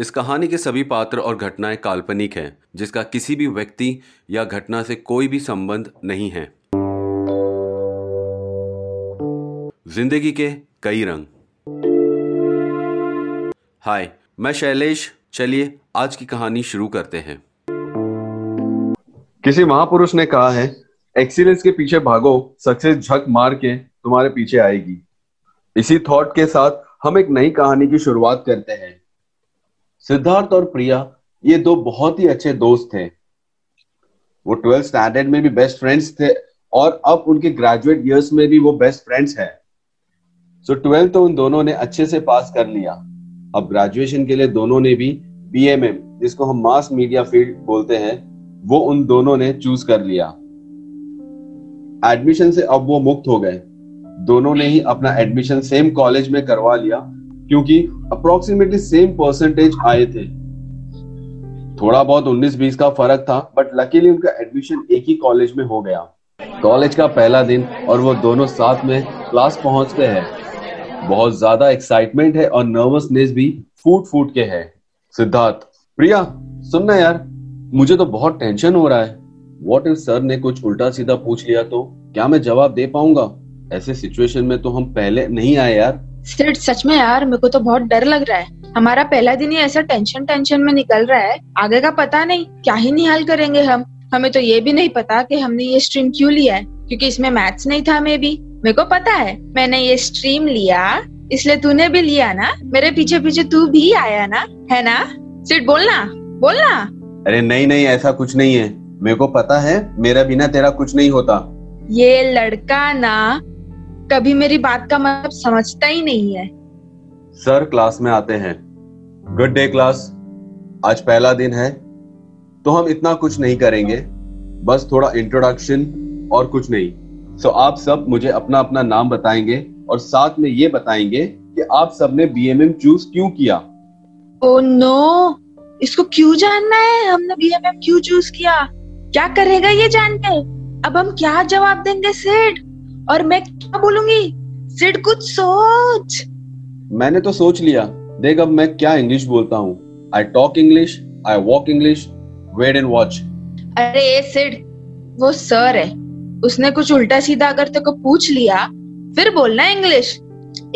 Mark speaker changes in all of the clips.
Speaker 1: इस कहानी के सभी पात्र और घटनाएँ काल्पनिक हैं, जिसका किसी भी व्यक्ति या घटना से कोई भी संबंध नहीं है। ज़िंदगी के कई रंग। हाय, मैं शैलेश। चलिए, आज की कहानी शुरू करते हैं।
Speaker 2: किसी महापुरुष ने कहा है एक्सीलेंस के पीछे भागो सक्सेस झक मार के तुम्हारे पीछे आएगी। इसी थॉट के साथ हम एक नई कहानी की शुरुआत करते हैं। सिद्धार्थ और प्रिया, ये दो बहुत ही अच्छे दोस्त थे। वो ट्वेल्थ स्टैंडर्ड में भी बेस्ट फ्रेंड्स थे और अब उनके ग्रेजुएट इयर्स में भी वो बेस्ट फ्रेंड्स हैं। सो ट्वेल्थ तो उन दोनों ने अच्छे से पास कर लिया। अब ग्रेजुएशन के लिए दोनों ने भी बीएमएम जिसको हम मास मीडिया फ़ील्ड बोलते हैं, वो उन दोनों ने चूज़ कर लिया। एडमिशन से अब वो मुक्त हो गए। दोनों ने ही अपना एडमिशन सेम कॉलेज में करवा लिया। क्योंकि अप्रोक्सीमेटली सेम परसेंटेज आए थे। थोड़ा बहुत 19-20 का फ़र्क था बट लकीली उनका एडमिशन एक ही कॉलेज में हो गया। कॉलेज का पहला दिन और वो दोनों साथ में क्लास पहुँचते हैं। बहुत ज़्यादा एक्साइटमेंट है और नर्वसनेस भी फूट फूट के है। सिद्धार्थ, प्रिया सुनना यार, मुझे तो बहुत टेंशन हो रहा है। वॉट इफ़ सर ने कुछ उल्टा सीधा पूछ लिया तो? क्या मैं जवाब दे पाऊँगा? ऐसे सिचुएशन में तो हम पहले नहीं आए यार।
Speaker 3: सिर्फ़ सच में यार मेरे को तो बहुत डर लग रहा है। हमारा पहला दिन ही ऐसा टेंशन टेंशन में निकल रहा है। आगे का पता नहीं क्या ही निहाल करेंगे हम। हमें तो ये भी नहीं पता कि हमने ये स्ट्रीम क्यों लिया है क्योंकि इसमें मैथ्स नहीं था मे भी मेरे को पता है मैंने ये स्ट्रीम लिया इसलिए तूने भी लिया ना। मेरे पीछे पीछे तू भी आया ना है ना? सिर्फ़ बोलना बोलना।
Speaker 2: अरे नहीं नहीं ऐसा कुछ नहीं है। मेरे को पता है मेरा बिना तेरा कुछ नहीं होता।
Speaker 3: ये लड़का ना कभी मेरी बात का मतलब समझता ही नहीं है।
Speaker 2: सर क्लास में आते हैं। गुड डे क्लास आज पहला दिन है तो हम इतना कुछ नहीं करेंगे। बस थोड़ा इंट्रोडक्शन और कुछ नहीं। सो आप सब मुझे अपना अपना नाम बताएँगे और साथ में ये बताएँगे कि आप सब सबने बीएमएम चूज़ क्यों किया।
Speaker 3: Oh oh, no no. इसको क्यों जानना है? हमने बीएमएम क्यों चूज़ किया? क्या करेगा ये जान के अब हम क्या जवाब देंगे सिड और मैं क्या बोलूँगी? सिड कुछ सोच।
Speaker 2: मैंने तो सोच लिया। देख अब मैं क्या इंग्लिश बोलता हूँ। I talk English I walk English wait and watch
Speaker 3: अरे सिड वो सर है। उसने कुछ उल्टा सीधा अगर तेको पूछ लिया फिर बोलना इंग्लिश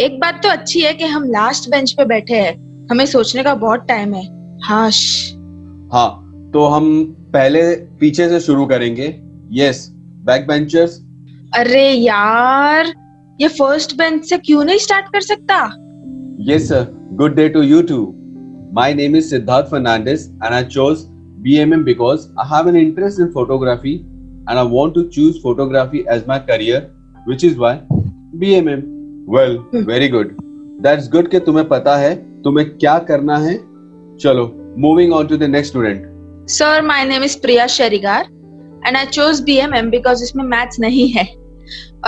Speaker 3: एक बात तो अच्छी है कि हम लास्ट बेंच पे बैठे हैं। हमें सोचने का बहुत टाइम है। हाश।
Speaker 2: हाँ तो हम पहले पीछे से शुरू करेंगे। यस बैक बेंचर्स
Speaker 3: अरे यार ये फ़र्स्ट बेंच से क्यों नहीं स्टार्ट कर सकता?
Speaker 2: Yes sir good day to you too my name is Siddharth Fernandes and I chose BMM because I have an interest in photography and I want to choose photography as my career, which is why BMM. Well, very good. That's good कि तुम्हें पता है तुम्हें क्या करना है। चलो moving on to the next student
Speaker 3: sir my name is Priya Sherigar and I chose BMM because इसमें मैथ्स नहीं है।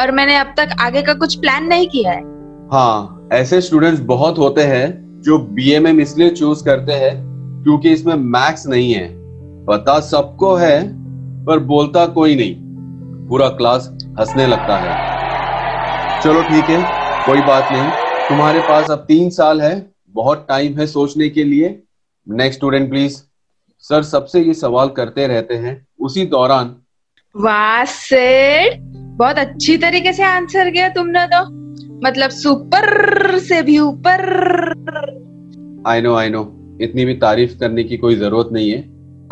Speaker 3: और मैंने अब तक आगे का कुछ प्लान नहीं किया है।
Speaker 2: हाँ ऐसे स्टूडेंट्स बहुत होते हैं जो बीएमएम इसलिए चूज़ करते हैं क्योंकि इसमें मैथ्स नहीं है। पता सबको है पर बोलता कोई नहीं। पूरा क्लास हंसने लगता है। चलो ठीक है कोई बात नहीं। तुम्हारे पास अब तीन साल है बहुत टाइम है सोचने के लिए। नेक्स्ट स्टूडेंट प्लीज़ सर सबसे ये सवाल करते रहते हैं उसी दौरान।
Speaker 3: वाह बहुत अच्छी तरीके से आंसर किया तुमने तो। मतलब सुपर से भी ऊपर।
Speaker 2: आई नो आई नो इतनी भी तारीफ़ करने की कोई ज़रूरत नहीं है।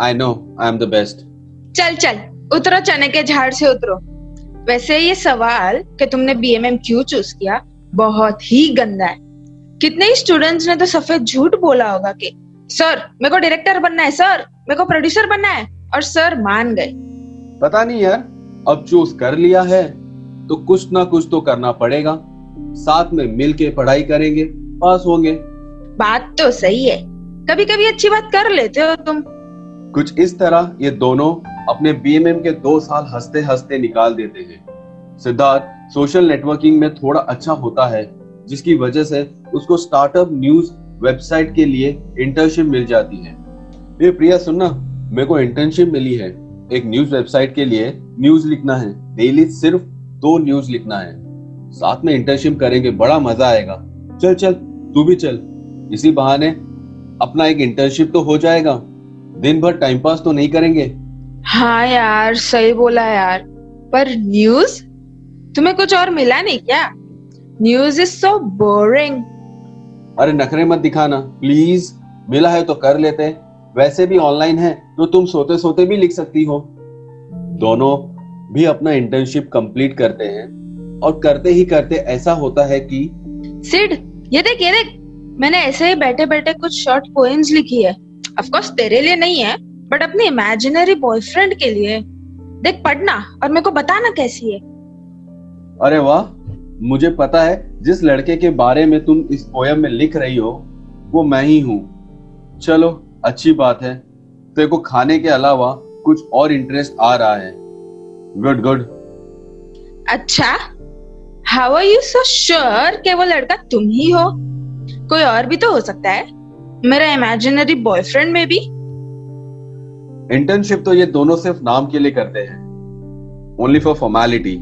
Speaker 2: I know I am the best
Speaker 3: चल चल उतरो चने के झाड़ से उतरो। वैसे ये सवाल कि तुमने बीएमएम क्यों चूज़ किया बहुत ही गंदा है। कितने ही स्टूडेंट्स ने तो सफ़ेद झूठ बोला होगा कि सर मेरे को डायरेक्टर बनना है सर मेरे को प्रोड्यूसर बनना है। और सर मान गए।
Speaker 2: पता नहीं यार अब चूज़ कर लिया है तो कुछ ना कुछ तो करना पड़ेगा। साथ में मिल के पढ़ाई करेंगे पास होंगे।
Speaker 3: बात तो सही है। कभी कभी अच्छी बात कर लेते हो तुम।
Speaker 2: कुछ इस तरह ये दोनों अपने बीएमएम के दो साल हँसते हँसते निकाल देते हैं। सिद्धार्थ सोशल नेटवर्किंग में थोड़ा अच्छा होता है जिसकी वजह से उसको स्टार्टअप न्यूज़ वेबसाइट के लिए इंटर्नशिप मिल जाती है। ये प्रिया सुनना मेरे को इंटर्नशिप मिली है। एक न्यूज़ वेबसाइट के लिए न्यूज़ लिखना है। डेली सिर्फ़ दो न्यूज़ लिखना है। साथ में इंटर्नशिप करेंगे बड़ा मज़ा आएगा। चल चल तू भी चल। इसी बहाने अपना एक इंटर्नशिप तो हो जाएगा। दिन भर टाइम पास तो नहीं करेंगे।
Speaker 3: हाँ यार सही बोला यार। पर न्यूज़ तुम्हें कुछ और मिला नहीं क्या? न्यूज़ इज़ सो बोरिंग
Speaker 2: अरे नखरे मत दिखाना। प्लीज़ मिला है तो कर लेते। वैसे भी ऑनलाइन है तो तुम सोते सोते भी लिख सकती हो। दोनों भी अपना इंटर्नशिप कंप्लीट करते हैं और करते ही करते ऐसा होता है कि
Speaker 3: सिड ये देख ये देख मैंने ऐसे ही बैठे बैठे कुछ शॉर्ट पोएम्स लिखी है। ऑफ़ कोर्स तेरे लिए नहीं है बट अपने इमेजिनरी बॉयफ्रेंड के लिए। देख पढ़ना और मेरे को बताना कैसी है।
Speaker 2: अरे वाह मुझे पता है जिस लड़के के बारे में तुम इस पोयम में लिख रही हो वो मैं ही हूँ। चलो अच्छी बात है। तेरे को खाने के अलावा कुछ और इंटरेस्ट आ रहा है। गुड गुड
Speaker 3: अच्छा how are you so sure कि वो लड़का तुम ही हो? कोई और भी तो हो सकता है? मेरा इमेजिनरी बॉयफ्रेंड में भी?
Speaker 2: इंटर्नशिप तो ये दोनों सिर्फ़ नाम के लिए करते हैं। ओनली फॉर फॉर्मेलिटी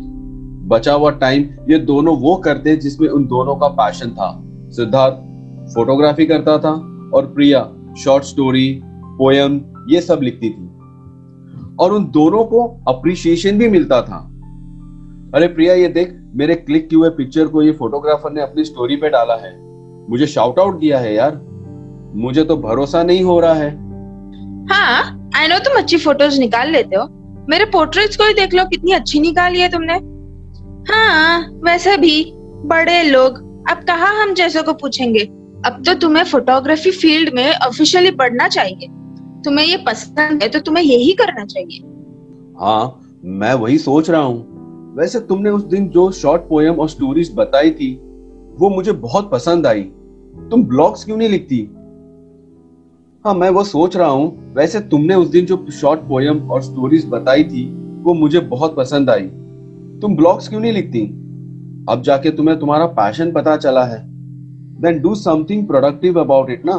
Speaker 2: बचा हुआ टाइम ये दोनों वो करते जिसमें उन दोनों का पैशन था। सिद्धार्थ फोटोग्राफी करता था और प्रिया शॉर्ट स्टोरी पोयम ये सब लिखती थी। और उन दोनों को अप्रिसिएशन भी मिलता था। अरे प्रिया, ये देख, मेरे क्लिक किए हुए पिक्चर को ये फोटोग्राफर ने अपनी स्टोरी पे डाला है। मुझे शाउट आउट किया है यार। मुझे तो भरोसा नहीं हो रहा है।
Speaker 3: हाँ आई नो तुम अच्छी फ़ोटोज़ निकाल लेते हो। मेरे पोर्ट्रेट्स को ही देख लो, कितनी अच्छी निकाली है तुमने। हाँ वैसे भी, बड़े लोग, अब कहा हम जैसे को पूछेंगे? अब तो तुम्हें फोटोग्राफी फ़ील्ड में ऑफिशियली पढ़ना चाहिए। तुम्हें ये पसंद है तो तुम्हें यही करना चाहिए।
Speaker 2: हाँ मैं वही सोच रहा हूँ। वैसे तुमने उस दिन जो शॉर्ट पोयम और स्टोरीज बताई थी, वो मुझे बहुत पसंद आई। तुम ब्लॉग्स क्यों नहीं लिखती? हाँ मैं वो सोच रहा हूँ। वैसे तुमने उस दिन जो शॉर्ट पोयम और स्टोरीज बताई थी, वो मुझे बहुत पसंद आई। तुम ब्लॉग्स क्यों नहीं लिखती? अब जाके तुम्हें तुम्हारा पैशन पता चला है। Then do something productive about it ना?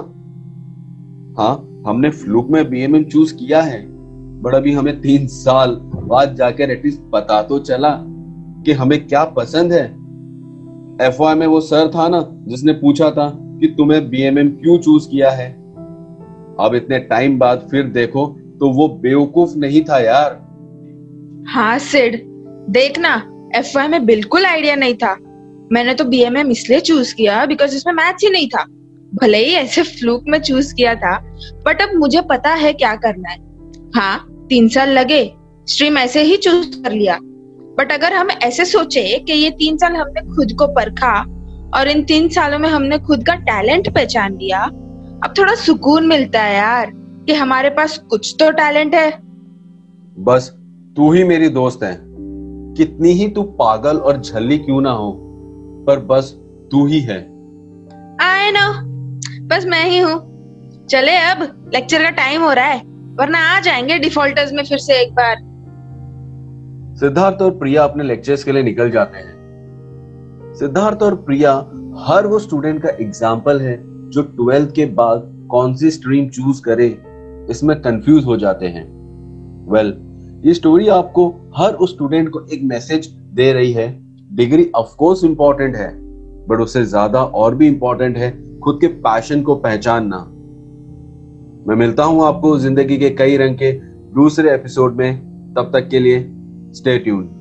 Speaker 2: हाँ हमने फ्लूक में बीएमएम चूज़ किया है बट अभी हमें तीन साल बाद जाकर एटलीस्ट पता तो चला कि हमें क्या पसंद है। एफ़ में वो सर था ना, जिसने पूछा था कि तुम्हें बीएमएम क्यों चूज़ किया है? अब इतने टाइम बाद फिर देखो तो वो बेवकूफ़ नहीं था यार।
Speaker 3: हाँ सिड, देखना एफ़ में बिल्कुल आइडिया नहीं था। मैंने तो बीएमएम इसलिए चूज़ किया बिकॉज़ इसमें मैथ्स ही नहीं था। भले ही ऐसे फ्लूक में चूज़ किया था बट अब मुझे पता है क्या करना है। हाँ तीन साल लगे स्ट्रीम ऐसे ही चूज़ कर लिया। बट अगर हम ऐसे सोचे कि ये तीन साल हमने खुद को परखा और इन तीन सालों में हमने खुद का टैलेंट पहचान लिया, अब थोड़ा सुकून मिलता है यार कि हमारे पास कुछ तो टैलेंट है।
Speaker 2: बस, तू ही मेरी दोस्त है। कितनी ही तू पागल और झल्ली क्यों ना हो। पर बस तू ही है।
Speaker 3: आई नो बस मैं ही हूँ। चले अब लेक्चर का टाइम हो रहा है। वरना आ जाएँगे डिफॉल्टर्स में फिर से एक बार।
Speaker 2: सिद्धार्थ और प्रिया अपने लेक्चर्स के लिए निकल जाते हैं। सिद्धार्थ और प्रिया हर वो स्टूडेंट का एग्ज़ाम्पल है जो ट्वेल्थ के बाद कौन सी स्ट्रीम चूज़ करे इसमें कंफ्यूज हो जाते हैं। वेल well, ये स्टोरी आपको हर उस स्टूडेंट को एक मैसेज दे रही है। डिग्री ऑफ़ कोर्स इंपॉर्टेंट है बट उससे ज़्यादा और भी इंपॉर्टेंट है खुद के पैशन को पहचानना। मैं मिलता हूँ आपको ज़िंदगी के कई रंग के दूसरे एपिसोड में, तब तक के लिए स्टे ट्यून्ड